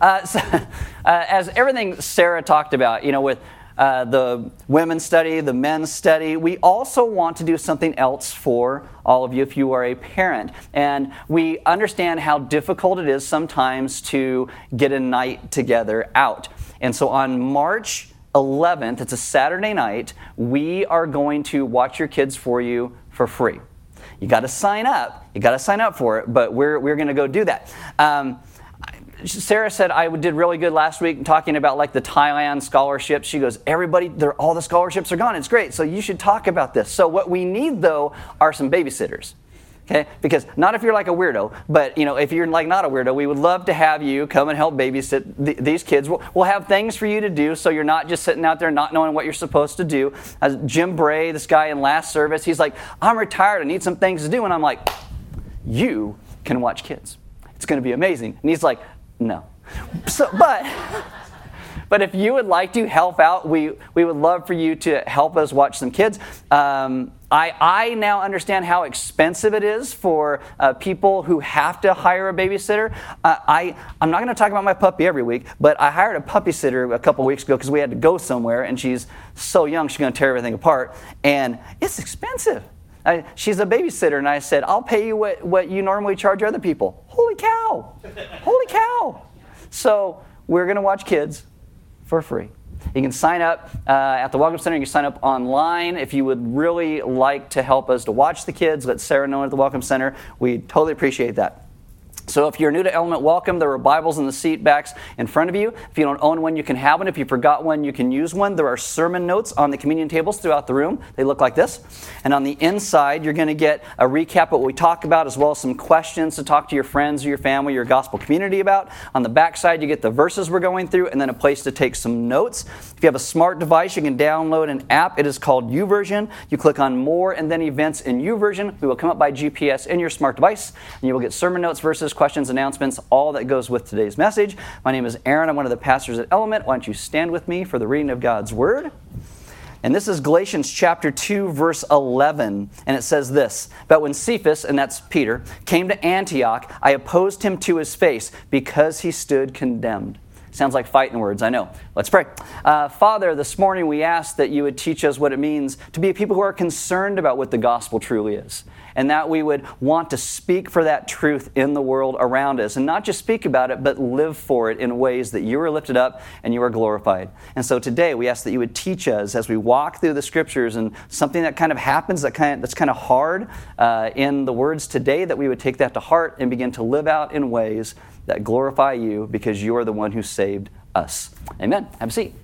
Uh, so, uh, as everything Sarah talked about, you know, with uh, the women's study, the men's study, we also want to do something else for all of you if you are a parent. And we understand how difficult it is sometimes to get a night together out. And so on March 11th, it's a Saturday night, we are going to watch your kids for you for free. You got to sign up. You got to sign up for it, but we're, we're going to go do that. Um, Sarah said I did really good last week talking about like the Thailand scholarship. She goes, everybody, all the scholarships are gone. It's great. So you should talk about this. So what we need though are some babysitters. Okay? Because not if you're like a weirdo, but you know, if you're like not a weirdo, we would love to have you come and help babysit th- these kids. We'll, we'll, have things for you to do so you're not just sitting out there not knowing what you're supposed to do. As Jim Bray, this guy in last service, he's like, I'm retired, I need some things to do. And I'm like, you can watch kids. It's going to be amazing. And he's like, no. So, but, but if you would like to help out, we, we would love for you to help us watch some kids. Um, I, I now understand how expensive it is for uh, people who have to hire a babysitter. Uh, I, I'm not going to talk about my puppy every week, but I hired a puppy sitter a couple weeks ago because we had to go somewhere, and she's so young, she's going to tear everything apart. And it's expensive. I, she's a babysitter, and I said, I'll pay you what, what you normally charge other people. Holy cow! Holy cow! So we're going to watch kids for free. You can sign up uh, at the Welcome Center. You can sign up online if you would really like to help us to watch the kids. Let Sarah know at the Welcome Center. We totally appreciate that. So if you're new to Element Welcome, there are Bibles in the seat backs in front of you. If you don't own one, you can have one. If you forgot one, you can use one. There are sermon notes on the communion tables throughout the room. They look like this. And on the inside, you're going to get a recap of what we talk about, as well as some questions to talk to your friends or your family, your gospel community about. On the back side, you get the verses we're going through, and then a place to take some notes. If you have a smart device, you can download an app. It is called YouVersion. You click on More and then Events in YouVersion. We will come up by GPS in your smart device, and you will get sermon notes, verses, questions, announcements, all that goes with today's message. My name is Aaron. I'm one of the pastors at Element. Why don't you stand with me for the reading of God's Word? And this is Galatians chapter 2, verse 11. And it says this But when Cephas, and that's Peter, came to Antioch, I opposed him to his face because he stood condemned. Sounds like fighting words, I know. Let's pray. Uh, Father, this morning we ask that you would teach us what it means to be people who are concerned about what the gospel truly is and that we would want to speak for that truth in the world around us. And not just speak about it, but live for it in ways that you are lifted up and you are glorified. And so today we ask that you would teach us as we walk through the scriptures and something that kind of happens that kind of, that's kind of hard uh, in the words today, that we would take that to heart and begin to live out in ways that glorify you because you are the one who saved us. Amen. Have a seat.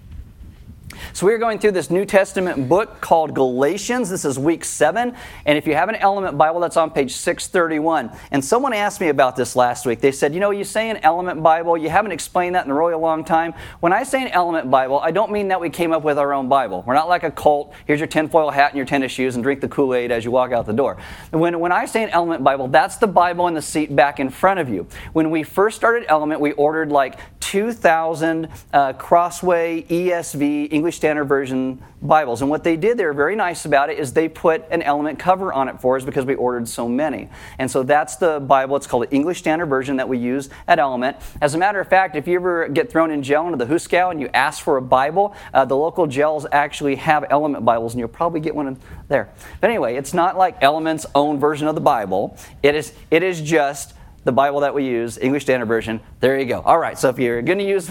So, we're going through this New Testament book called Galatians. This is week seven. And if you have an element Bible, that's on page 631. And someone asked me about this last week. They said, You know, you say an element Bible, you haven't explained that in a really long time. When I say an element Bible, I don't mean that we came up with our own Bible. We're not like a cult. Here's your tinfoil hat and your tennis shoes and drink the Kool Aid as you walk out the door. When, when I say an element Bible, that's the Bible in the seat back in front of you. When we first started Element, we ordered like 2,000 uh, Crossway ESV English Standard Version Bibles. And what they did, they were very nice about it, is they put an element cover on it for us because we ordered so many. And so that's the Bible. It's called the English Standard Version that we use at Element. As a matter of fact, if you ever get thrown in jail into the Hooskow and you ask for a Bible, uh, the local jails actually have Element Bibles, and you'll probably get one there. But anyway, it's not like Element's own version of the Bible. It is, it is just the Bible that we use, English Standard Version. There you go. All right, so if you're going to use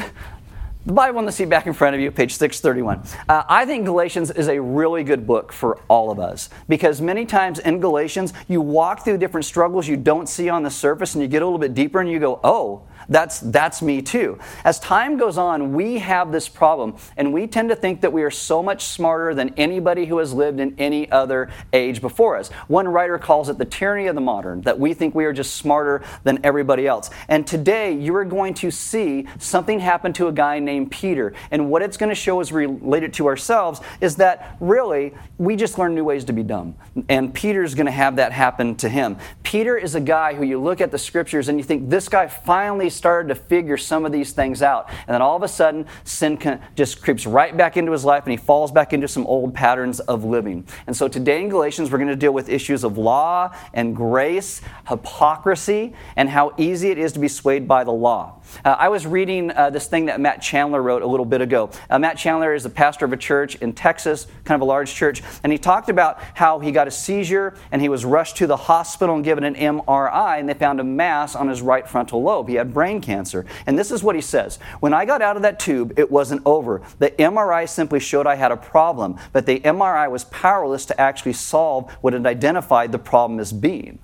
the Bible on the seat back in front of you, page 631. Uh, I think Galatians is a really good book for all of us because many times in Galatians, you walk through different struggles you don't see on the surface and you get a little bit deeper and you go, oh, that's, that's me too. As time goes on, we have this problem, and we tend to think that we are so much smarter than anybody who has lived in any other age before us. One writer calls it the tyranny of the modern, that we think we are just smarter than everybody else. And today, you are going to see something happen to a guy named Peter. And what it's going to show is related to ourselves is that really, we just learn new ways to be dumb. And Peter's going to have that happen to him. Peter is a guy who you look at the scriptures and you think this guy finally started to figure some of these things out. And then all of a sudden, sin just creeps right back into his life and he falls back into some old patterns of living. And so today in Galatians, we're going to deal with issues of law and grace, hypocrisy, and how easy it is to be swayed by the law. Uh, I was reading uh, this thing that Matt Chandler wrote a little bit ago. Uh, Matt Chandler is the pastor of a church in Texas, kind of a large church, and he talked about how he got a seizure and he was rushed to the hospital and given an MRI, and they found a mass on his right frontal lobe. He had brain cancer. And this is what he says When I got out of that tube, it wasn't over. The MRI simply showed I had a problem, but the MRI was powerless to actually solve what it identified the problem as being.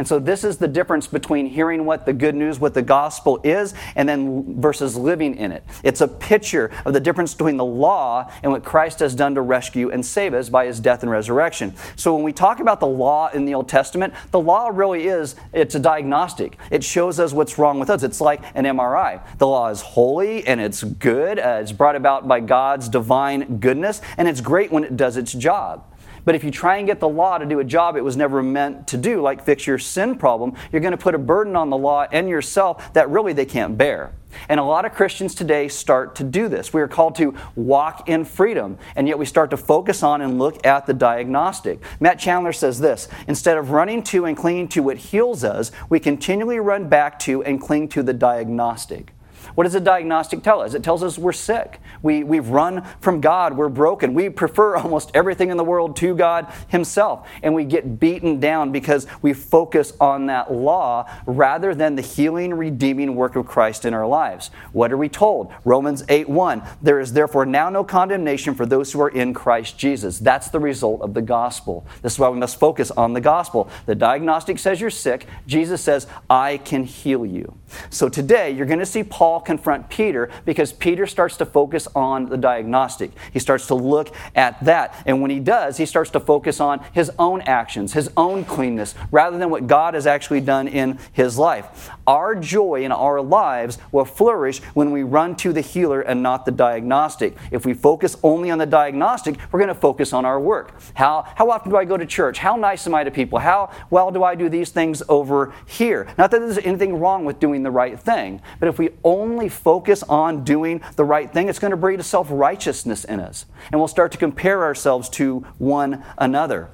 And so this is the difference between hearing what the good news, what the gospel is, and then versus living in it. It's a picture of the difference between the law and what Christ has done to rescue and save us by his death and resurrection. So when we talk about the law in the Old Testament, the law really is it's a diagnostic. It shows us what's wrong with us. It's like an MRI. The law is holy and it's good. Uh, it's brought about by God's divine goodness, and it's great when it does its job. But if you try and get the law to do a job it was never meant to do, like fix your sin problem, you're going to put a burden on the law and yourself that really they can't bear. And a lot of Christians today start to do this. We are called to walk in freedom, and yet we start to focus on and look at the diagnostic. Matt Chandler says this Instead of running to and clinging to what heals us, we continually run back to and cling to the diagnostic. What does a diagnostic tell us? It tells us we're sick. We, we've run from God. We're broken. We prefer almost everything in the world to God Himself. And we get beaten down because we focus on that law rather than the healing, redeeming work of Christ in our lives. What are we told? Romans 8 1. There is therefore now no condemnation for those who are in Christ Jesus. That's the result of the gospel. This is why we must focus on the gospel. The diagnostic says you're sick. Jesus says, I can heal you. So today, you're going to see Paul confront Peter because Peter starts to focus on the diagnostic. He starts to look at that. And when he does, he starts to focus on his own actions, his own cleanness, rather than what God has actually done in his life. Our joy in our lives will flourish when we run to the healer and not the diagnostic. If we focus only on the diagnostic, we're going to focus on our work. How, how often do I go to church? How nice am I to people? How well do I do these things over here? Not that there's anything wrong with doing the right thing, but if we only focus on doing the right thing, it's going to breed a self righteousness in us. And we'll start to compare ourselves to one another.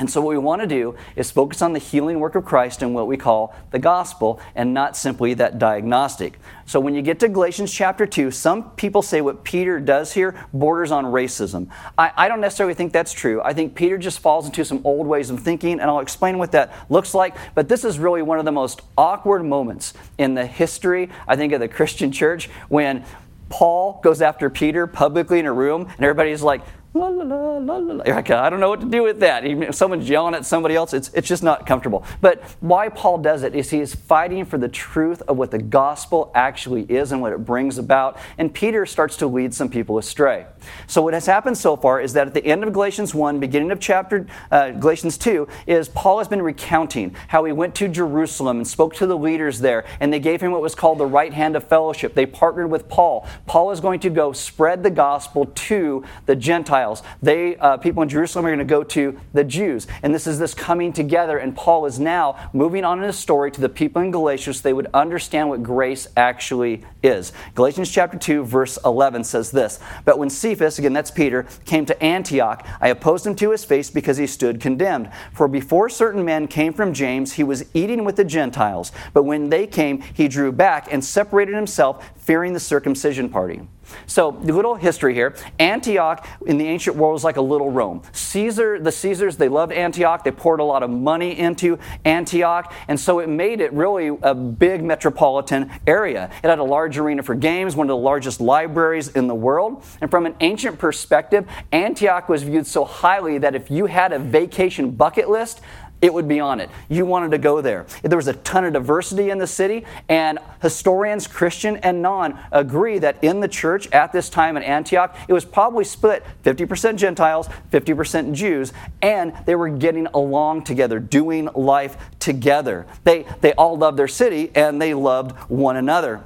And so, what we want to do is focus on the healing work of Christ and what we call the gospel, and not simply that diagnostic. So, when you get to Galatians chapter 2, some people say what Peter does here borders on racism. I, I, don't necessarily think that's true. I think Peter just falls into some old ways of thinking, and I'll explain what that looks like. But this is really one of the most awkward moments in the history, I think, of the Christian church when Paul goes after Peter publicly in a room, and everybody's like, La, la, la, la, la. I don't know what to do with that. Even if someone's yelling at somebody else, it's, it's just not comfortable. But why Paul does it is he is fighting for the truth of what the gospel actually is and what it brings about. And Peter starts to lead some people astray. So what has happened so far is that at the end of Galatians 1, beginning of chapter uh, Galatians 2, is Paul has been recounting how he went to Jerusalem and spoke to the leaders there, and they gave him what was called the right hand of fellowship. They partnered with Paul. Paul is going to go spread the gospel to the Gentiles Gentiles. They, uh, people in Jerusalem, are going to go to the Jews. And this is this coming together. And Paul is now moving on in his story to the people in Galatia so they would understand what grace actually is. Galatians chapter 2, verse 11 says this But when Cephas, again, that's Peter, came to Antioch, I opposed him to his face because he stood condemned. For before certain men came from James, he was eating with the Gentiles. But when they came, he drew back and separated himself, fearing the circumcision party. So, a little history here. Antioch in the ancient world was like a little Rome. Caesar, the Caesars, they loved Antioch. They poured a lot of money into Antioch, and so it made it really a big metropolitan area. It had a large arena for games, one of the largest libraries in the world. And from an ancient perspective, Antioch was viewed so highly that if you had a vacation bucket list, it would be on it. You wanted to go there. There was a ton of diversity in the city, and historians, Christian and non, agree that in the church at this time in Antioch, it was probably split 50% Gentiles, 50% Jews, and they were getting along together, doing life together. They, they all loved their city and they loved one another.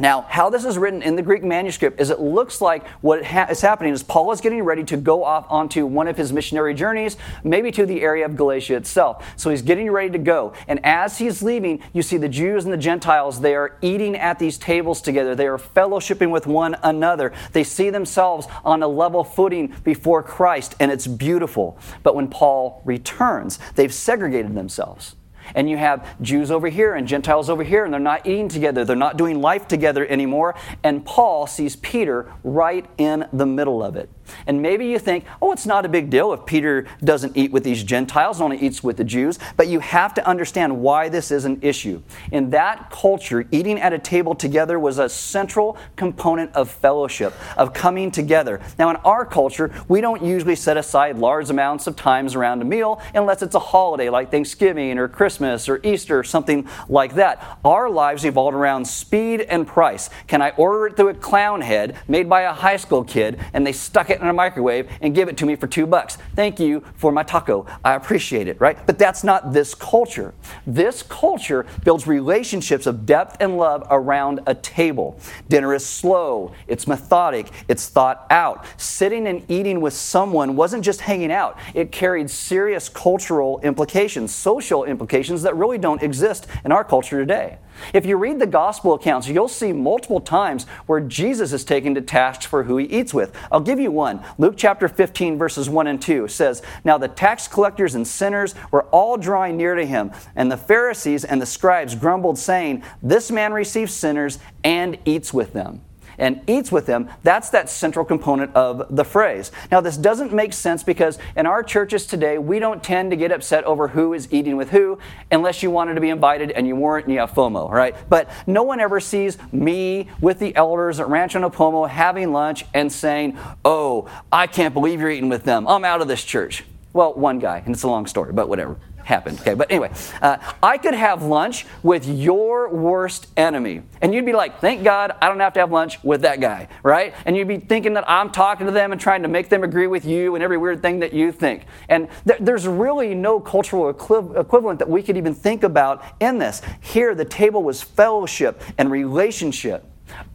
Now, how this is written in the Greek manuscript is it looks like what ha- is happening is Paul is getting ready to go off onto one of his missionary journeys, maybe to the area of Galatia itself. So he's getting ready to go. And as he's leaving, you see the Jews and the Gentiles, they are eating at these tables together. They are fellowshipping with one another. They see themselves on a level footing before Christ, and it's beautiful. But when Paul returns, they've segregated themselves and you have Jews over here and Gentiles over here, and they're not eating together. They're not doing life together anymore. And Paul sees Peter right in the middle of it. And maybe you think, oh, it's not a big deal if Peter doesn't eat with these Gentiles, and only eats with the Jews. But you have to understand why this is an issue. In that culture, eating at a table together was a central component of fellowship, of coming together. Now, in our culture, we don't usually set aside large amounts of times around a meal unless it's a holiday like Thanksgiving or Christmas or Easter or something like that. Our lives evolved around speed and price. Can I order it through a clown head made by a high school kid and they stuck it in a microwave and give it to me for two bucks. Thank you for my taco. I appreciate it, right? But that's not this culture. This culture builds relationships of depth and love around a table. Dinner is slow, it's methodic, it's thought out. Sitting and eating with someone wasn't just hanging out, it carried serious cultural implications, social implications that really don't exist in our culture today. If you read the gospel accounts, you'll see multiple times where Jesus is taken to task for who he eats with. I'll give you one. Luke chapter 15, verses 1 and 2 says, Now the tax collectors and sinners were all drawing near to him, and the Pharisees and the scribes grumbled, saying, This man receives sinners and eats with them and eats with them, that's that central component of the phrase. Now, this doesn't make sense because in our churches today, we don't tend to get upset over who is eating with who unless you wanted to be invited and you weren't and you have FOMO, right? But no one ever sees me with the elders at Rancho Nipomo having lunch and saying, Oh, I can't believe you're eating with them. I'm out of this church. Well, one guy, and it's a long story, but whatever happened. Okay, but anyway, uh, I could have lunch with your worst enemy, and you'd be like, "Thank God I don't have to have lunch with that guy," right? And you'd be thinking that I'm talking to them and trying to make them agree with you and every weird thing that you think. And th- there's really no cultural equi- equivalent that we could even think about in this. Here, the table was fellowship and relationship.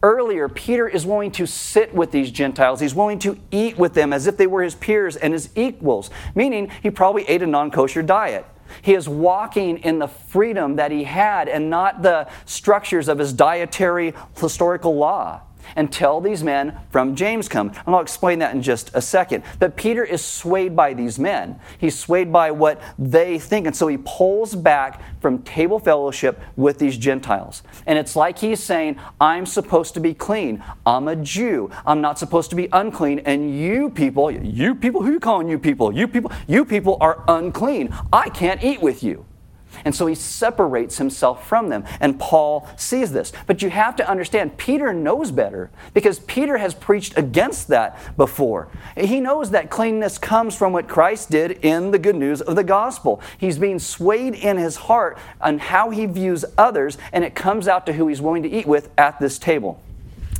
Earlier, Peter is willing to sit with these Gentiles. He's willing to eat with them as if they were his peers and his equals, meaning he probably ate a non kosher diet. He is walking in the freedom that he had and not the structures of his dietary historical law until these men from James come. And I'll explain that in just a second. But Peter is swayed by these men. He's swayed by what they think. And so he pulls back from table fellowship with these Gentiles. And it's like he's saying, I'm supposed to be clean. I'm a Jew. I'm not supposed to be unclean. And you people, you people, who you calling you people? You people, you people are unclean. I can't eat with you. And so he separates himself from them. And Paul sees this. But you have to understand, Peter knows better because Peter has preached against that before. He knows that cleanness comes from what Christ did in the good news of the gospel. He's being swayed in his heart on how he views others, and it comes out to who he's willing to eat with at this table.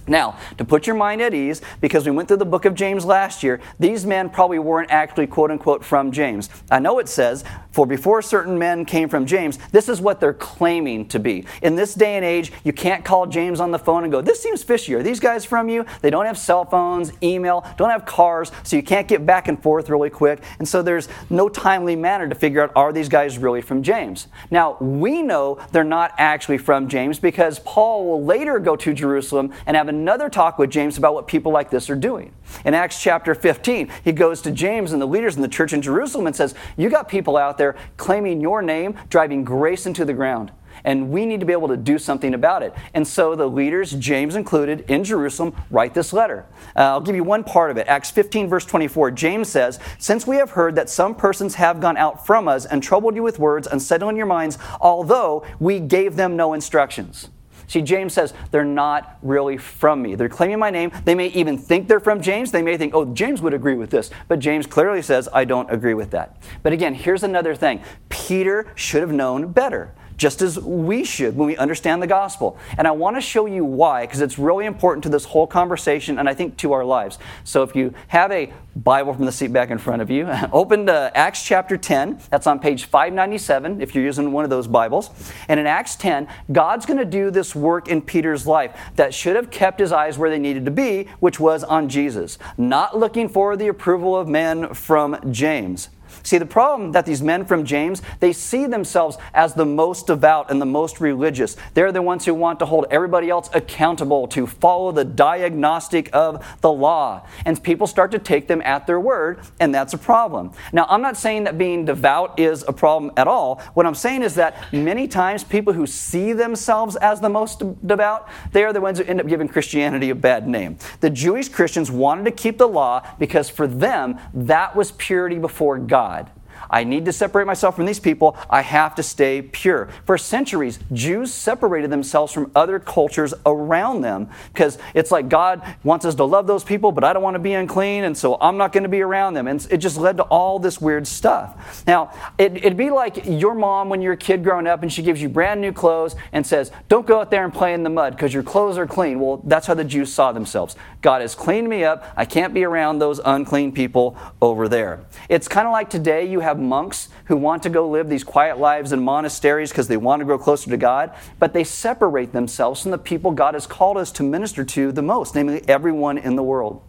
Now, to put your mind at ease, because we went through the book of James last year, these men probably weren't actually quote unquote from James. I know it says, for before certain men came from James, this is what they're claiming to be. In this day and age, you can't call James on the phone and go, this seems fishy. Are these guys from you? They don't have cell phones, email, don't have cars, so you can't get back and forth really quick. And so there's no timely manner to figure out, are these guys really from James? Now, we know they're not actually from James because Paul will later go to Jerusalem and have a another talk with James about what people like this are doing. In Acts chapter 15, he goes to James and the leaders in the church in Jerusalem and says, You got people out there claiming your name, driving grace into the ground. And we need to be able to do something about it. And so the leaders, James included, in Jerusalem, write this letter. Uh, I'll give you one part of it. Acts 15, verse 24. James says, Since we have heard that some persons have gone out from us and troubled you with words, unsettling your minds, although we gave them no instructions. See, James says they're not really from me. They're claiming my name. They may even think they're from James. They may think, oh, James would agree with this. But James clearly says, I don't agree with that. But again, here's another thing Peter should have known better. Just as we should when we understand the gospel. And I want to show you why, because it's really important to this whole conversation and I think to our lives. So if you have a Bible from the seat back in front of you, open to Acts chapter 10. That's on page 597 if you're using one of those Bibles. And in Acts 10, God's going to do this work in Peter's life that should have kept his eyes where they needed to be, which was on Jesus, not looking for the approval of men from James. See, the problem that these men from James, they see themselves as the most devout and the most religious. They're the ones who want to hold everybody else accountable to follow the diagnostic of the law. And people start to take them at their word, and that's a problem. Now, I'm not saying that being devout is a problem at all. What I'm saying is that many times people who see themselves as the most devout, they are the ones who end up giving Christianity a bad name. The Jewish Christians wanted to keep the law because for them, that was purity before God. God. I need to separate myself from these people. I have to stay pure. For centuries, Jews separated themselves from other cultures around them because it's like God wants us to love those people, but I don't want to be unclean, and so I'm not going to be around them. And it just led to all this weird stuff. Now, it, would be like your mom when you're a kid growing up and she gives you brand new clothes and says, Don't go out there and play in the mud because your clothes are clean. Well, that's how the Jews saw themselves. God has cleaned me up. I can't be around those unclean people over there. It's kind of like today you have have monks who want to go live these quiet lives in monasteries because they want to grow closer to God, but they separate themselves from the people God has called us to minister to the most, namely everyone in the world.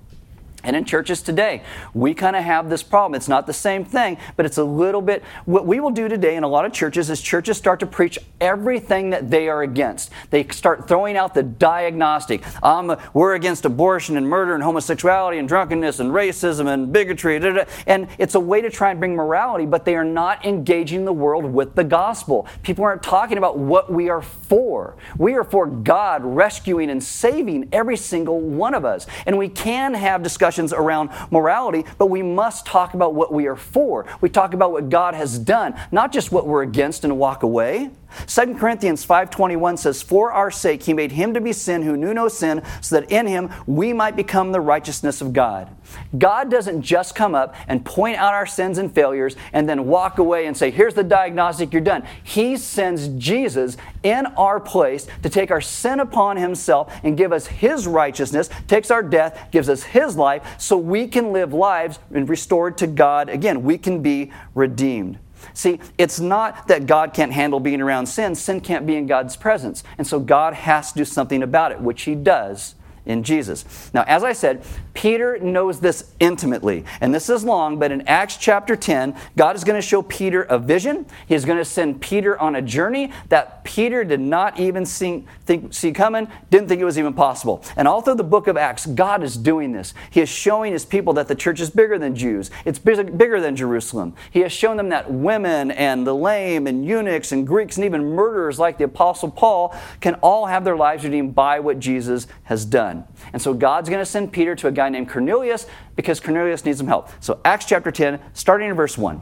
And in churches today, we kind of have this problem. It's not the same thing, but it's a little bit. What we will do today in a lot of churches is churches start to preach everything that they are against. They start throwing out the diagnostic. Um, we're against abortion and murder and homosexuality and drunkenness and racism and bigotry. Da, da. And it's a way to try and bring morality, but they are not engaging the world with the gospel. People aren't talking about what we are for. We are for God rescuing and saving every single one of us. And we can have discussions discussions around morality, but we must talk about what we are for. We talk about what God has done, not just what we're against and walk away. 2 Corinthians 5:21 says, "For our sake he made him to be sin who knew no sin, so that in him we might become the righteousness of God." God doesn't just come up and point out our sins and failures and then walk away and say, "Here's the diagnostic, you're done." He sends Jesus in our place to take our sin upon himself and give us his righteousness, takes our death, gives us his life so we can live lives and restored to God again. We can be redeemed. See, it's not that God can't handle being around sin, sin can't be in God's presence. And so God has to do something about it, which He does in Jesus. Now, as I said, Peter knows this intimately. And this is long, but in Acts chapter 10, God is going to show Peter a vision. He's going to send Peter on a journey that Peter did not even see, think, see coming, didn't think it was even possible. And all through the book of Acts, God is doing this. He is showing his people that the church is bigger than Jews, it's bigger than Jerusalem. He has shown them that women and the lame and eunuchs and Greeks and even murderers like the Apostle Paul can all have their lives redeemed by what Jesus has done And so God's going to send Peter to a guy named Cornelius because Cornelius needs some help. So Acts chapter 10, starting in verse 1.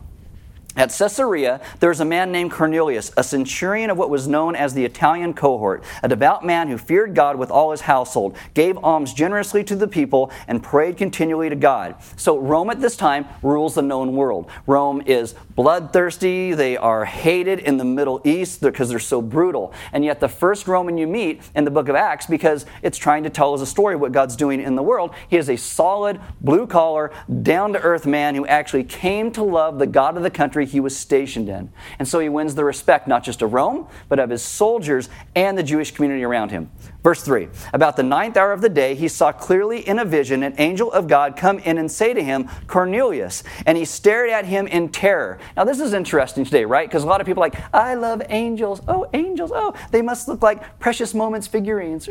At Caesarea, there was a man named Cornelius, a centurion of what was known as the Italian cohort, a devout man who feared God with all his household, gave alms generously to the people, and prayed continually to God. So, Rome at this time rules the known world. Rome is bloodthirsty, they are hated in the Middle East because they're so brutal. And yet, the first Roman you meet in the book of Acts, because it's trying to tell us a story of what God's doing in the world, he is a solid, blue collar, down to earth man who actually came to love the God of the country he was stationed in. And so he wins the respect not just of Rome, but of his soldiers and the Jewish community around him. Verse 3 About the ninth hour of the day, he saw clearly in a vision an angel of God come in and say to him, Cornelius. And he stared at him in terror. Now, this is interesting today, right? Because a lot of people are like, I love angels. Oh, angels. Oh, they must look like precious moments figurines.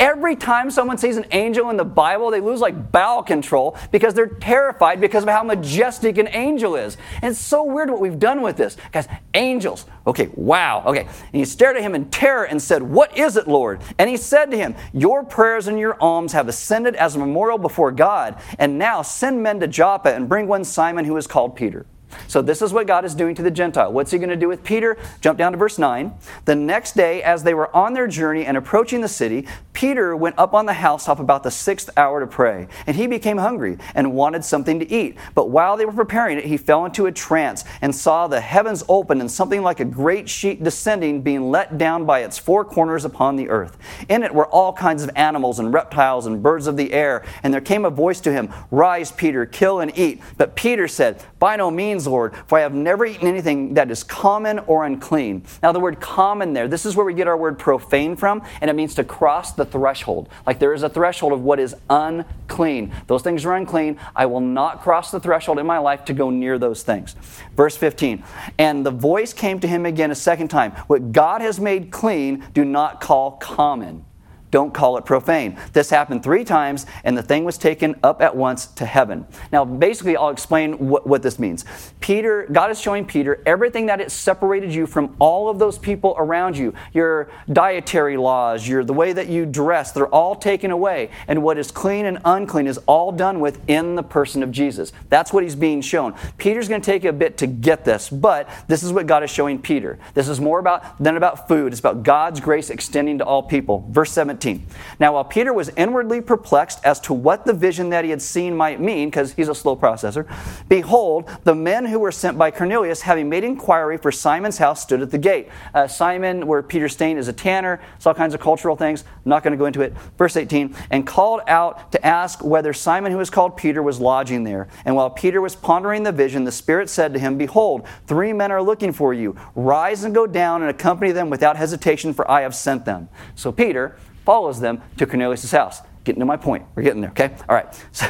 Every time someone sees an angel in the Bible, they lose like bowel control because they're terrified because of how majestic an angel is. And it's so weird what we've done with this. Guys, angels. Okay, wow. Okay. And he stared at him in terror and said, What is it, Lord? And he said to him, Your prayers and your alms have ascended as a memorial before God. And now send men to Joppa and bring one Simon who is called Peter. So, this is what God is doing to the Gentile. What's he going to do with Peter? Jump down to verse 9. The next day, as they were on their journey and approaching the city, Peter went up on the housetop about the sixth hour to pray. And he became hungry and wanted something to eat. But while they were preparing it, he fell into a trance and saw the heavens open and something like a great sheet descending, being let down by its four corners upon the earth. In it were all kinds of animals and reptiles and birds of the air. And there came a voice to him Rise, Peter, kill and eat. But Peter said, By no means Lord, for I have never eaten anything that is common or unclean. Now, the word common there, this is where we get our word profane from, and it means to cross the threshold. Like there is a threshold of what is unclean. Those things are unclean. I will not cross the threshold in my life to go near those things. Verse 15, and the voice came to him again a second time What God has made clean, do not call common. Don't call it profane. This happened three times, and the thing was taken up at once to heaven. Now, basically, I'll explain what, what this means. Peter, God is showing Peter everything that it separated you from all of those people around you. Your dietary laws, your the way that you dress, they're all taken away. And what is clean and unclean is all done with in the person of Jesus. That's what he's being shown. Peter's going to take a bit to get this, but this is what God is showing Peter. This is more about than about food. It's about God's grace extending to all people. Verse 17. 17. Now, while Peter was inwardly perplexed as to what the vision that he had seen might mean, because he's a slow processor, behold, the men who were sent by Cornelius, having made inquiry for Simon's house, stood at the gate. Uh, Simon, where Peter stayed, is a tanner. It's all kinds of cultural things. I'm not going to go into it. Verse 18, and called out to ask whether Simon, who was called Peter, was lodging there. And while Peter was pondering the vision, the Spirit said to him, Behold, three men are looking for you. Rise and go down and accompany them without hesitation, for I have sent them. So Peter, follows them to Cornelius' house. Getting to my point. We're getting there, okay? All right. So,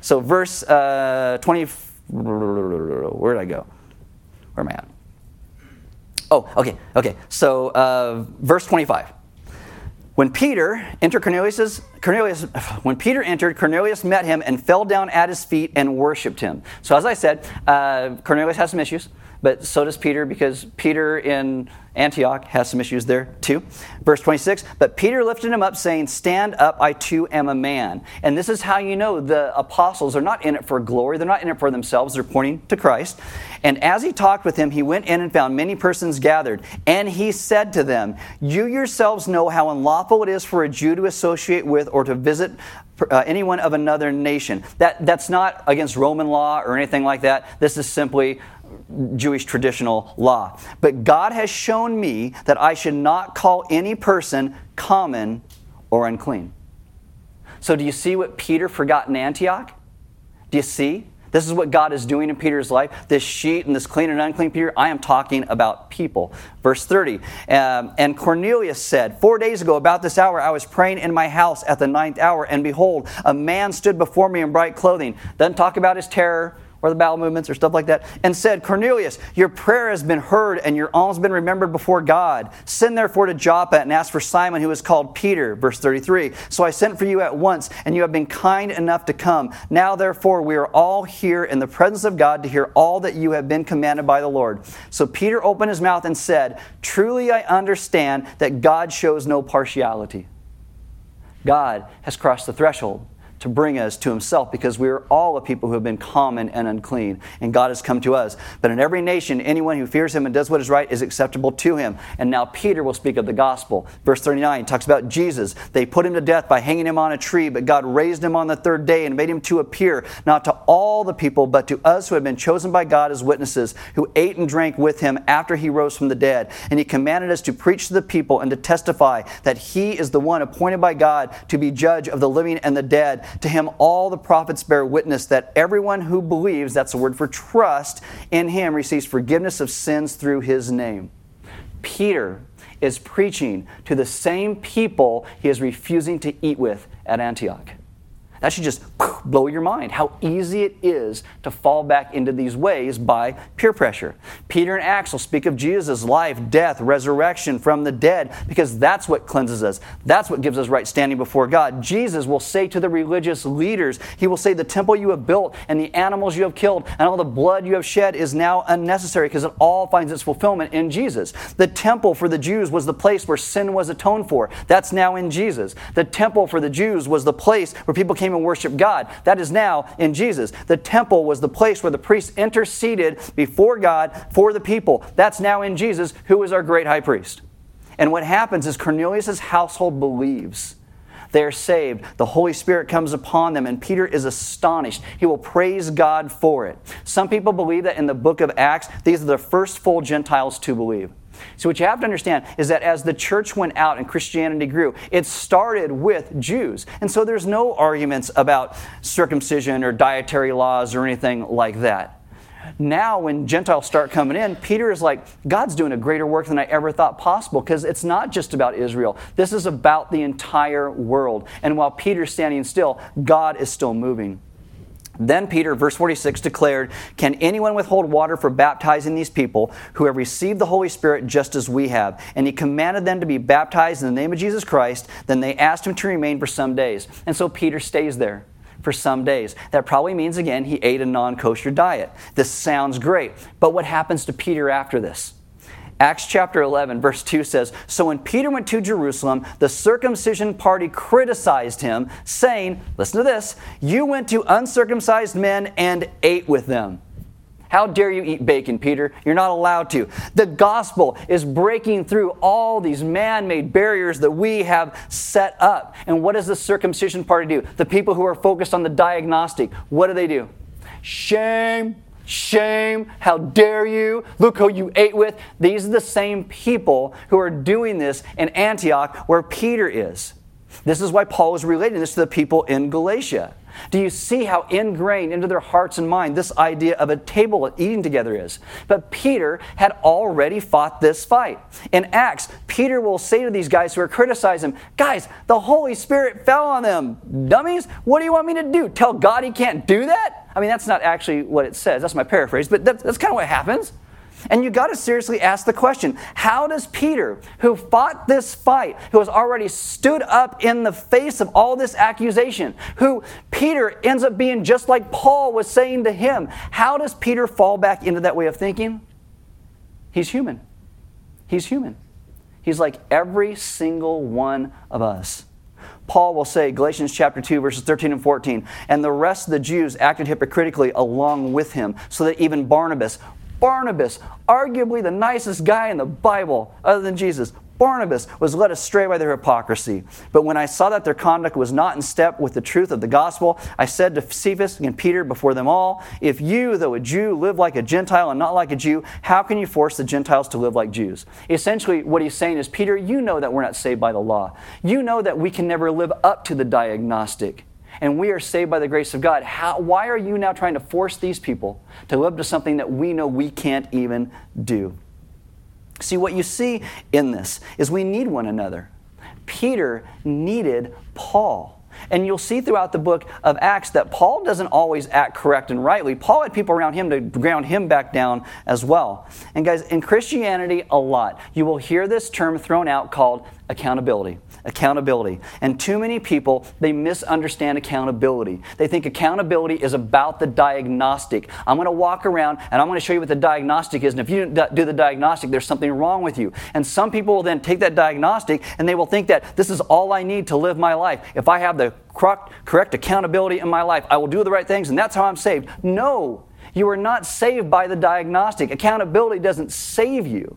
so verse uh, 20. Where did I go? Where am I at? Oh, okay, okay. So uh, verse 25. When Peter entered Cornelius's, Cornelius, when Peter entered, Cornelius met him and fell down at his feet and worshipped him. So as I said, uh, Cornelius has some issues, but so does Peter because Peter in Antioch has some issues there too. Verse 26 But Peter lifted him up, saying, Stand up, I too am a man. And this is how you know the apostles are not in it for glory, they're not in it for themselves, they're pointing to Christ. And as he talked with him, he went in and found many persons gathered. And he said to them, You yourselves know how unlawful it is for a Jew to associate with or to visit uh, anyone of another nation. That, that's not against Roman law or anything like that. This is simply Jewish traditional law. But God has shown me that I should not call any person common or unclean. So, do you see what Peter forgot in Antioch? Do you see? This is what God is doing in Peter's life. This sheet and this clean and unclean Peter, I am talking about people. Verse 30. Um, and Cornelius said, Four days ago, about this hour, I was praying in my house at the ninth hour, and behold, a man stood before me in bright clothing. Doesn't talk about his terror, or the bowel movements or stuff like that, and said, Cornelius, your prayer has been heard and your alms been remembered before God. Send therefore to Joppa and ask for Simon, who is called Peter. Verse 33. So I sent for you at once, and you have been kind enough to come. Now therefore we are all here in the presence of God to hear all that you have been commanded by the Lord. So Peter opened his mouth and said, Truly I understand that God shows no partiality. God has crossed the threshold to bring us to himself because we are all a people who have been common and unclean, and God has come to us. But in every nation, anyone who fears him and does what is right is acceptable to him. And now Peter will speak of the gospel. Verse 39 talks about Jesus. They put him to death by hanging him on a tree, but God raised him on the third day and made him to appear, not to all the people, but to us who had been chosen by God as witnesses, who ate and drank with him after he rose from the dead. And he commanded us to preach to the people and to testify that he is the one appointed by God to be judge of the living and the dead. To him, all the prophets bear witness that everyone who believes, that's the word for trust, in him receives forgiveness of sins through his name. Peter is preaching to the same people he is refusing to eat with at Antioch. That should just blow your mind how easy it is to fall back into these ways by peer pressure. Peter and Acts will speak of Jesus' life, death, resurrection from the dead because that's what cleanses us. That's what gives us right standing before God. Jesus will say to the religious leaders, He will say, The temple you have built and the animals you have killed and all the blood you have shed is now unnecessary because it all finds its fulfillment in Jesus. The temple for the Jews was the place where sin was atoned for. That's now in Jesus. The temple for the Jews was the place where people came came and worshiped God. That is now in Jesus. The temple was the place where the priests interceded before God for the people. That's now in Jesus, who is our great high priest. And what happens is Cornelius' household believes. They are saved. The Holy Spirit comes upon them, and Peter is astonished. He will praise God for it. Some people believe that in the book of Acts, these are the first full Gentiles to believe. So, what you have to understand is that as the church went out and Christianity grew, it started with Jews. And so there's no arguments about circumcision or dietary laws or anything like that. Now, when Gentiles start coming in, Peter is like, God's doing a greater work than I ever thought possible because it's not just about Israel. This is about the entire world. And while Peter's standing still, God is still moving. Then Peter, verse 46, declared, Can anyone withhold water for baptizing these people who have received the Holy Spirit just as we have? And he commanded them to be baptized in the name of Jesus Christ. Then they asked him to remain for some days. And so Peter stays there for some days. That probably means, again, he ate a non kosher diet. This sounds great. But what happens to Peter after this? Acts chapter 11, verse 2 says So when Peter went to Jerusalem, the circumcision party criticized him, saying, Listen to this, you went to uncircumcised men and ate with them. How dare you eat bacon, Peter? You're not allowed to. The gospel is breaking through all these man made barriers that we have set up. And what does the circumcision party do? The people who are focused on the diagnostic, what do they do? Shame, Shame, how dare you? Look who you ate with. These are the same people who are doing this in Antioch where Peter is. This is why Paul is relating this to the people in Galatia. Do you see how ingrained into their hearts and mind this idea of a table eating together is? But Peter had already fought this fight. In Acts, Peter will say to these guys who are criticizing him, Guys, the Holy Spirit fell on them. Dummies, what do you want me to do? Tell God he can't do that? I mean, that's not actually what it says. That's my paraphrase, but that's, that's kind of what happens. And you got to seriously ask the question how does Peter, who fought this fight, who has already stood up in the face of all this accusation, who Peter ends up being just like Paul was saying to him, how does Peter fall back into that way of thinking? He's human. He's human. He's like every single one of us. Paul will say, Galatians chapter 2, verses 13 and 14, and the rest of the Jews acted hypocritically along with him, so that even Barnabas, Barnabas, arguably the nicest guy in the Bible, other than Jesus, Barnabas was led astray by their hypocrisy. But when I saw that their conduct was not in step with the truth of the gospel, I said to Cephas and Peter before them all, If you, though a Jew, live like a Gentile and not like a Jew, how can you force the Gentiles to live like Jews? Essentially, what he's saying is, Peter, you know that we're not saved by the law. You know that we can never live up to the diagnostic. And we are saved by the grace of God. How, why are you now trying to force these people to live to something that we know we can't even do? See, what you see in this is we need one another. Peter needed Paul. And you'll see throughout the book of Acts that Paul doesn't always act correct and rightly. Paul had people around him to ground him back down as well. And guys, in Christianity, a lot, you will hear this term thrown out called accountability accountability. And too many people, they misunderstand accountability. They think accountability is about the diagnostic. I'm going to walk around and I'm going to show you what the diagnostic is. And if you do the diagnostic, there's something wrong with you. And some people will then take that diagnostic and they will think that this is all I need to live my life. If I have the correct accountability in my life, I will do the right things and that's how I'm saved. No, you are not saved by the diagnostic. Accountability doesn't save you.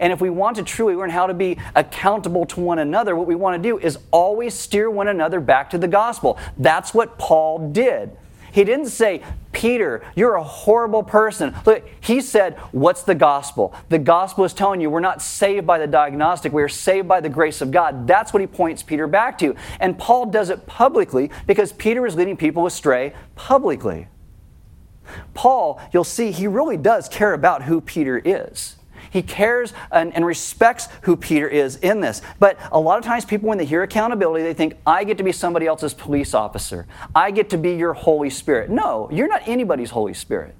And if we want to truly learn how to be accountable to one another, what we want to do is always steer one another back to the gospel. That's what Paul did. He didn't say, Peter, you're a horrible person. Look, he said, What's the gospel? The gospel is telling you we're not saved by the diagnostic, we are saved by the grace of God. That's what he points Peter back to. And Paul does it publicly because Peter is leading people astray publicly. Paul, you'll see, he really does care about who Peter is. He cares and, and, respects who Peter is in this. But a lot of times, people, when they hear accountability, they think, I get to be somebody else's police officer. I get to be your Holy Spirit. No, you're not anybody's Holy Spirit.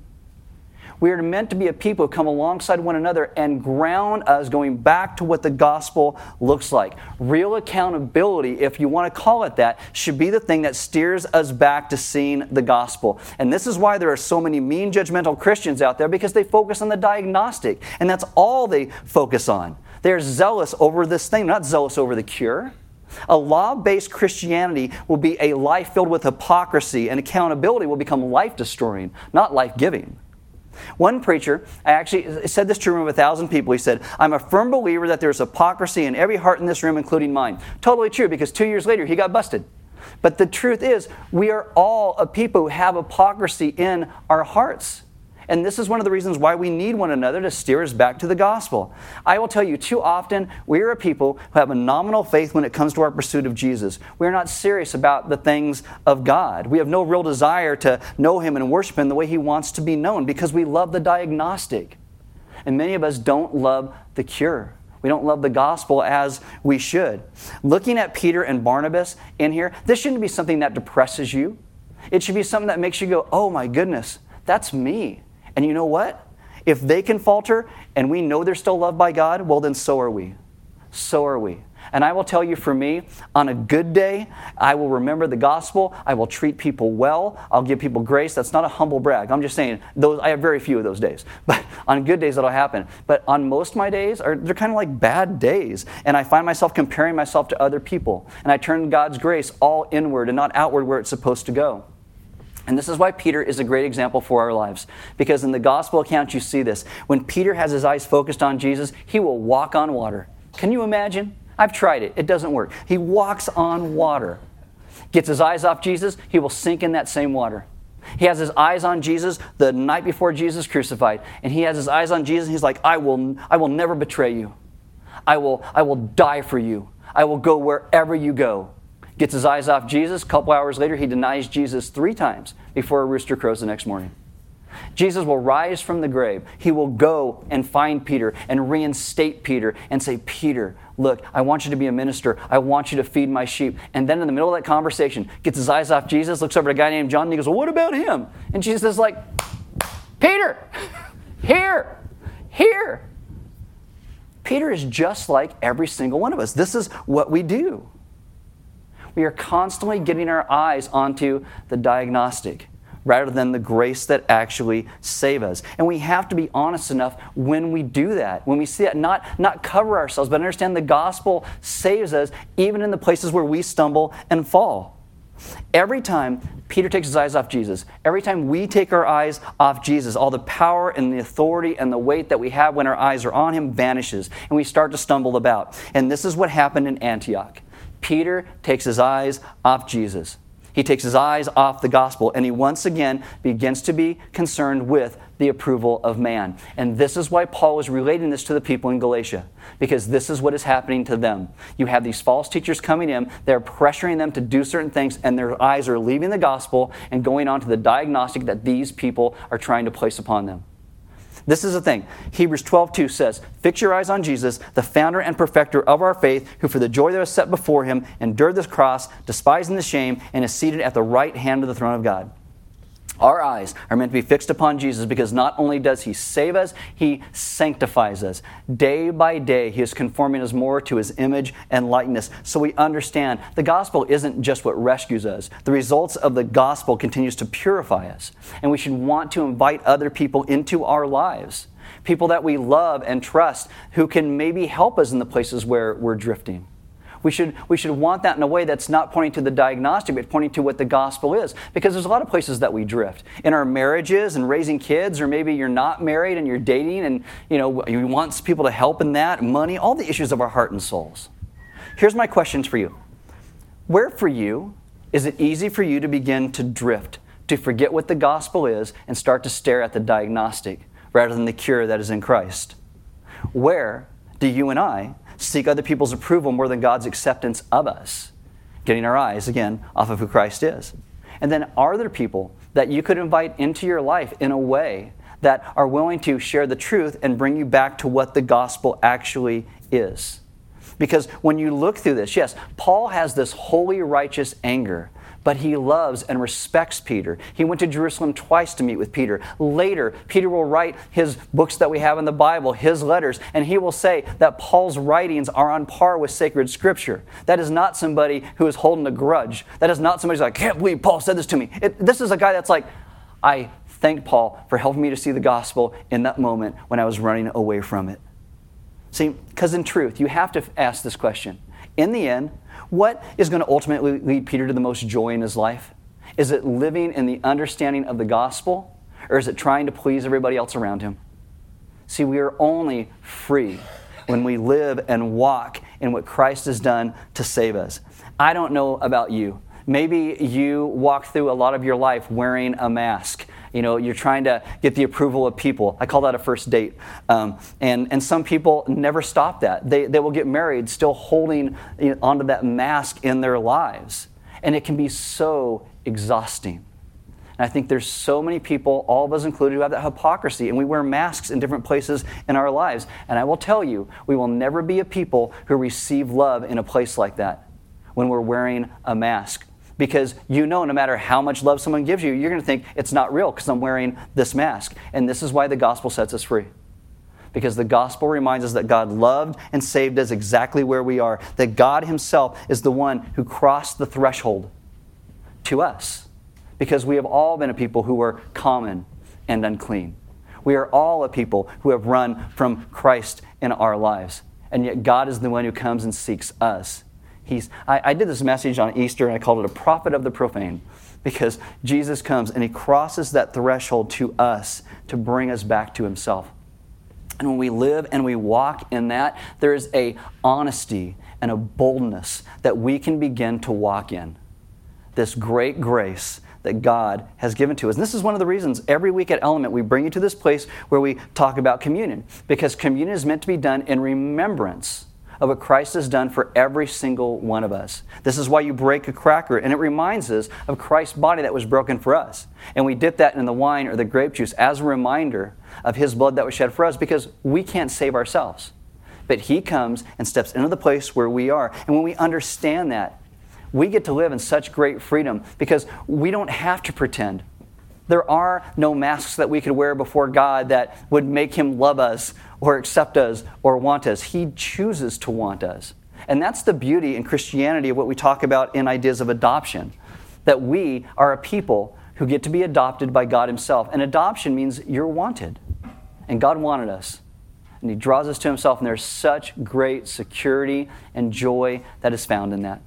We are meant to be a people who come alongside one another and ground us going back to what the gospel looks like. Real accountability, if you want to call it that, should be the thing that steers us back to seeing the gospel. And this is why there are so many mean, judgmental Christians out there because they focus on the diagnostic, and that's all they focus on. They're zealous over this thing, not zealous over the cure. A law based Christianity will be a life filled with hypocrisy, and accountability will become life destroying, not life giving. One preacher I actually said this to a room of a thousand people. He said, I'm a firm believer that there's hypocrisy in every heart in this room, including mine. Totally true, because two years later, he got busted. But the truth is, we are all a people who have hypocrisy in our hearts. And this is one of the reasons why we need one another to steer us back to the gospel. I will tell you, too often, we are a people who have a nominal faith when it comes to our pursuit of Jesus. We are not serious about the things of God. We have no real desire to know Him and worship Him the way He wants to be known because we love the diagnostic. And many of us don't love the cure. We don't love the gospel as we should. Looking at Peter and Barnabas in here, this shouldn't be something that depresses you. It should be something that makes you go, oh my goodness, that's me. And you know what? If they can falter and we know they're still loved by God, well, then so are we. So are we. And I will tell you for me, on a good day, I will remember the gospel. I will treat people well. I'll give people grace. That's not a humble brag. I'm just saying, those, I have very few of those days. But on good days, that'll happen. But on most of my days, are, they're kind of like bad days. And I find myself comparing myself to other people. And I turn God's grace all inward and not outward where it's supposed to go. And this is why Peter is a great example for our lives. Because in the gospel account, you see this. When Peter has his eyes focused on Jesus, he will walk on water. Can you imagine? I've tried it, it doesn't work. He walks on water. Gets his eyes off Jesus, he will sink in that same water. He has his eyes on Jesus the night before Jesus crucified, and he has his eyes on Jesus, and he's like, I will, I will never betray you. I will, I will die for you. I will go wherever you go gets his eyes off Jesus. A couple hours later, he denies Jesus three times before a rooster crows the next morning. Jesus will rise from the grave. He will go and find Peter and reinstate Peter and say, Peter, look, I want you to be a minister. I want you to feed my sheep. And then in the middle of that conversation, gets his eyes off Jesus, looks over at a guy named John, and he goes, Well, what about him? And Jesus is like, Peter, here, here. Peter is just like every single one of us. This is what we do we are constantly getting our eyes onto the diagnostic rather than the grace that actually save us. And we have to be honest enough when we do that, when we see that, not, not cover ourselves, but understand the gospel saves us even in the places where we stumble and fall. Every time Peter takes his eyes off Jesus, every time we take our eyes off Jesus, all the power and the authority and the weight that we have when our eyes are on him vanishes, and we start to stumble about. And this is what happened in Antioch. Peter takes his eyes off Jesus. He takes his eyes off the gospel and he once again begins to be concerned with the approval of man. And this is why Paul is relating this to the people in Galatia, because this is what is happening to them. You have these false teachers coming in, they're pressuring them to do certain things, and their eyes are leaving the gospel and going on to the diagnostic that these people are trying to place upon them. This is the thing. Hebrews 12, 2 says, Fix your eyes on Jesus, the founder and perfecter of our faith, who for the joy that was set before him endured this cross, despising the shame, and is seated at the right hand of the throne of God. Our eyes are meant to be fixed upon Jesus because not only does He save us, He sanctifies us. Day by day, He is conforming us more to His image and likeness. So we understand the gospel isn't just what rescues us. The results of the gospel continues to purify us. And we should want to invite other people into our lives. People that we love and trust who can maybe help us in the places where we're drifting. We should, we should want that in a way that's not pointing to the diagnostic, but pointing to what the gospel is. Because there's a lot of places that we drift. In our marriages and raising kids, or maybe you're not married and you're dating and you know you want people to help in that, money, all the issues of our heart and souls. Here's my questions for you. Where for you is it easy for you to begin to drift, to forget what the gospel is, and start to stare at the diagnostic rather than the cure that is in Christ? Where do you and I seek other people's approval more than God's acceptance of us, getting our eyes, again, off of who Christ is. And then, are there people that you could invite into your life in a way that are willing to share the truth and bring you back to what the gospel actually is? Because when you look through this, yes, Paul has this holy, righteous anger but he loves and respects Peter. He went to Jerusalem twice to meet with Peter. Later, Peter will write his books that we have in the Bible, his letters, and he will say that Paul's writings are on par with sacred scripture. That is not somebody who is holding a grudge. That is not somebody who's like, I can't believe Paul said this to me. It, this is a guy that's like, I thank Paul for helping me to see the gospel in that moment when I was running away from it. See, because in truth, you have to ask this question in the end, what is going to ultimately lead Peter to the most joy in his life? Is it living in the understanding of the gospel, or is it trying to please everybody else around him? See, we are only free when we live and walk in what Christ has done to save us. I don't know about you. Maybe you walk through a lot of your life wearing a mask. You know, you're trying to get the approval of people. I call that a first date. Um, and, and some people never stop that. They, they will get married still holding you know, onto that mask in their lives. And it can be so exhausting. And I think there's so many people, all of us included, who have that hypocrisy, and we wear masks in different places in our lives. And I will tell you, we will never be a people who receive love in a place like that when we're wearing a mask. Because you know, no matter how much love someone gives you, you're going to think it's not real because I'm wearing this mask. And this is why the gospel sets us free because the gospel reminds us that God loved and saved us exactly where we are, that God Himself is the one who crossed the threshold to us, because we have all been a people who were common and unclean. We are all a people who have run from Christ in our lives, and yet God is the one who comes and seeks us. He's, I, I did this message on Easter, and I called it a prophet of the profane because Jesus comes and he crosses that threshold to us to bring us back to himself. And when we live and we walk in that, there is a honesty and a boldness that we can begin to walk in. This great grace that God has given to us. And this is one of the reasons every week at Element we bring you to this place where we talk about communion, because communion is meant to be done in remembrance of what Christ has done for every single one of us. This is why you break a cracker, and it reminds us of Christ's body that was broken for us. And we dip that in the wine or the grape juice as a reminder of his blood that was shed for us because we can't save ourselves. But he comes and steps into the place where we are. And when we understand that, we get to live in such great freedom because we don't have to pretend. There are no masks that we could wear before God that would make him love us or accept us or want us. He chooses to want us. And that's the beauty in Christianity of what we talk about in ideas of adoption that we are a people who get to be adopted by God Himself. And adoption means you're wanted. And God wanted us. And He draws us to Himself, and there's such great security and joy that is found in that.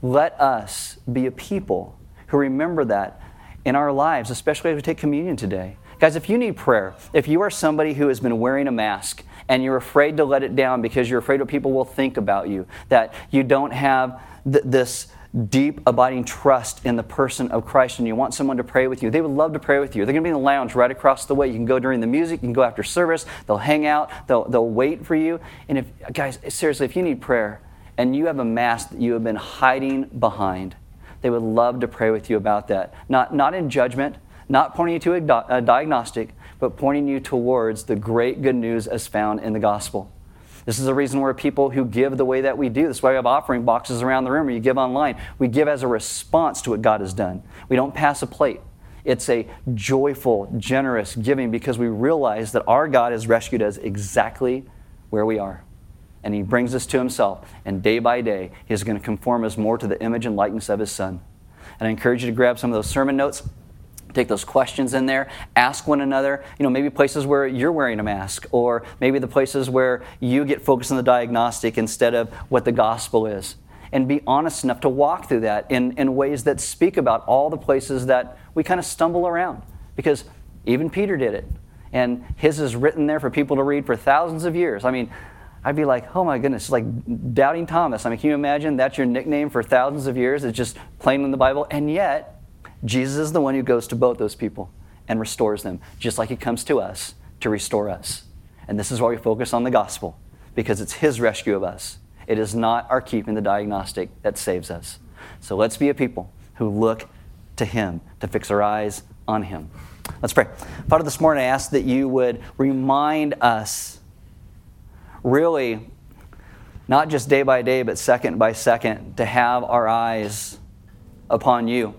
Let us be a people who remember that in our lives, especially as we take communion today. Guys, if you need prayer, if you are somebody who has been wearing a mask and you're afraid to let it down because you're afraid what people will think about you, that you don't have th- this deep, abiding trust in the person of Christ and you want someone to pray with you, they would love to pray with you. They're going to be in the lounge right across the way. You can go during the music, you can go after service, they'll hang out, they'll, they'll wait for you. And if, guys, seriously, if you need prayer and you have a mask that you have been hiding behind, they would love to pray with you about that. Not, not in judgment, not pointing you to a, diagnostic, but pointing you towards the great good news as found in the gospel. This is the reason we're people who give the way that we do. This is why we have offering boxes around the room, or you give online. We give as a response to what God has done. We don't pass a plate. It's a joyful, generous giving because we realize that our God has rescued us exactly where we are. And He brings us to Himself. And day by day, He is going to conform us more to the image and likeness of His Son. And I encourage you to grab some of those sermon notes take those questions in there ask one another you know maybe places where you're wearing a mask or maybe the places where you get focused on the diagnostic instead of what the gospel is and be honest enough to walk through that in, in ways that speak about all the places that we kind of stumble around because even peter did it and his is written there for people to read for thousands of years i mean I'd be like, oh my goodness, like doubting Thomas. I mean, can you imagine that's your nickname for thousands of years? It's just plain in the Bible. And yet, Jesus is the one who goes to both those people and restores them, just like he comes to us to restore us. And this is why we focus on the gospel, because it's his rescue of us. It is not our keeping the diagnostic that saves us. So let's be a people who look to him to fix our eyes on him. Let's pray. Father, this morning I ask that you would remind us, really, not just day by day, but second by second, to have our eyes upon you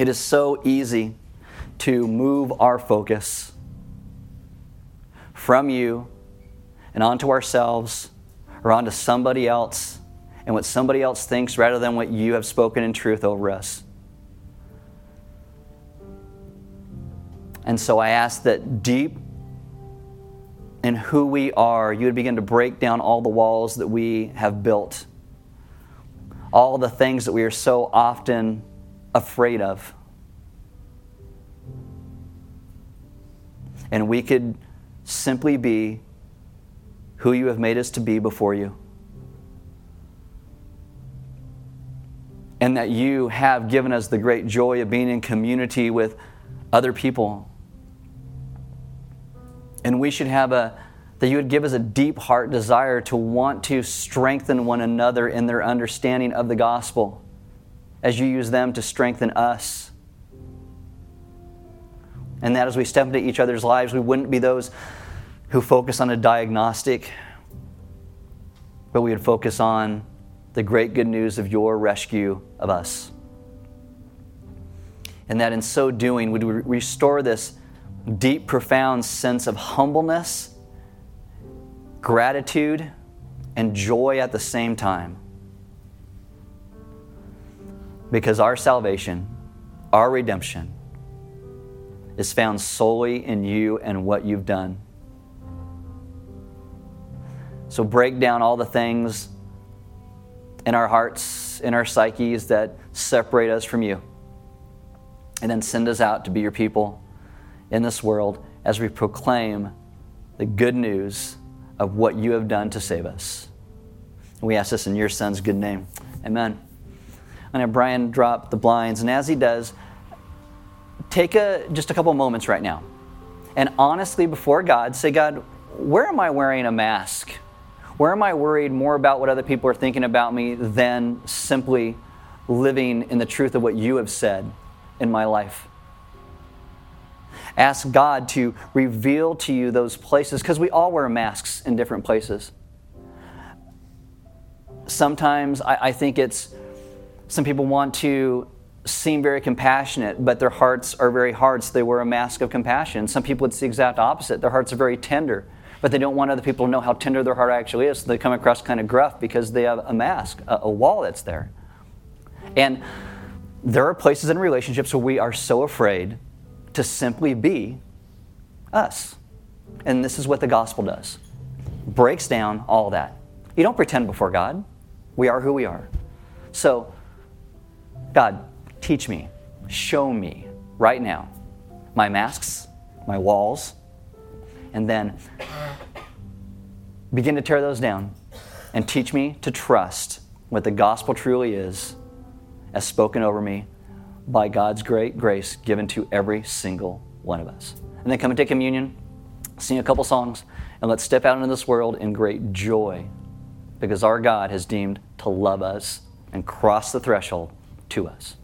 it is so easy to move our focus from you and onto ourselves or onto somebody else and what somebody else thinks rather than what you have spoken in truth over us. And so I ask that deep in who we are, you would begin to break down all the walls that we have built, all the things that we are so often afraid of. And we could simply be who you have made us to be before you. And that you have given us the great joy of being in community with other people. And we should have a, that you would give us a deep heart desire to want to strengthen one another in their understanding of the gospel as you use them to strengthen us. And that as we step into each other's lives, we wouldn't be those who focus on a diagnostic, but we would focus on the great good news of your rescue of us. And that in so doing, would we restore this deep, profound sense of humbleness, gratitude, and joy at the same time. Because our salvation, our redemption, is found solely in you and what you've done. So break down all the things in our hearts, in our psyches that separate us from you. And then send us out to be your people in this world as we proclaim the good news of what you have done to save us. We ask this in your son's good name. Amen. To have Brian drop the blinds, and as he does, take a, just a couple moments right now and honestly before God say, God, where am I wearing a mask? Where am I worried more about what other people are thinking about me than simply living in the truth of what you have said in my life? Ask God to reveal to you those places because we all wear masks in different places. Sometimes I, I think it's some people want to seem very compassionate, but their hearts are very hard, so they wear a mask of compassion. Some people, it's the exact opposite. Their hearts are very tender, but they don't want other people to know how tender their heart actually is, so they come across kind of gruff because they have a mask, a, a wall that's there. And there are places in relationships where we are so afraid to simply be us. And this is what the gospel does breaks down all that. You don't pretend before God. We are who we are. So, God, teach me, show me right now my masks, my walls, and then begin to tear those down and teach me to trust what the gospel truly is as spoken over me by God's great grace given to every single one of us. And then come and take communion, sing a couple songs, and let's step out into this world in great joy because our God has deemed to love us and cross the threshold to us.